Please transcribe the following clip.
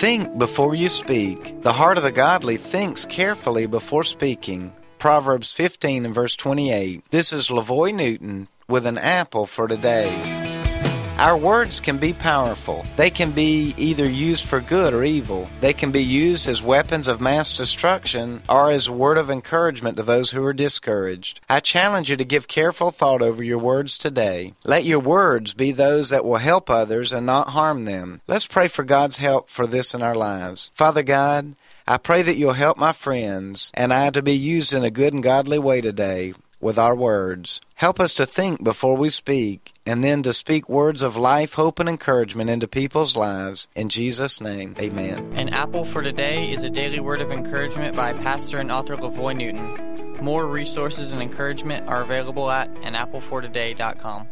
Think before you speak. The heart of the godly thinks carefully before speaking. Proverbs 15 and verse 28. This is LaVoy Newton with an apple for today. Our words can be powerful. They can be either used for good or evil. They can be used as weapons of mass destruction or as a word of encouragement to those who are discouraged. I challenge you to give careful thought over your words today. Let your words be those that will help others and not harm them. Let's pray for God's help for this in our lives. Father God, I pray that you'll help my friends and I to be used in a good and godly way today with our words. Help us to think before we speak, and then to speak words of life, hope, and encouragement into people's lives. In Jesus' name, amen. An Apple for Today is a daily word of encouragement by pastor and author LaVoy Newton. More resources and encouragement are available at anapplefortoday.com.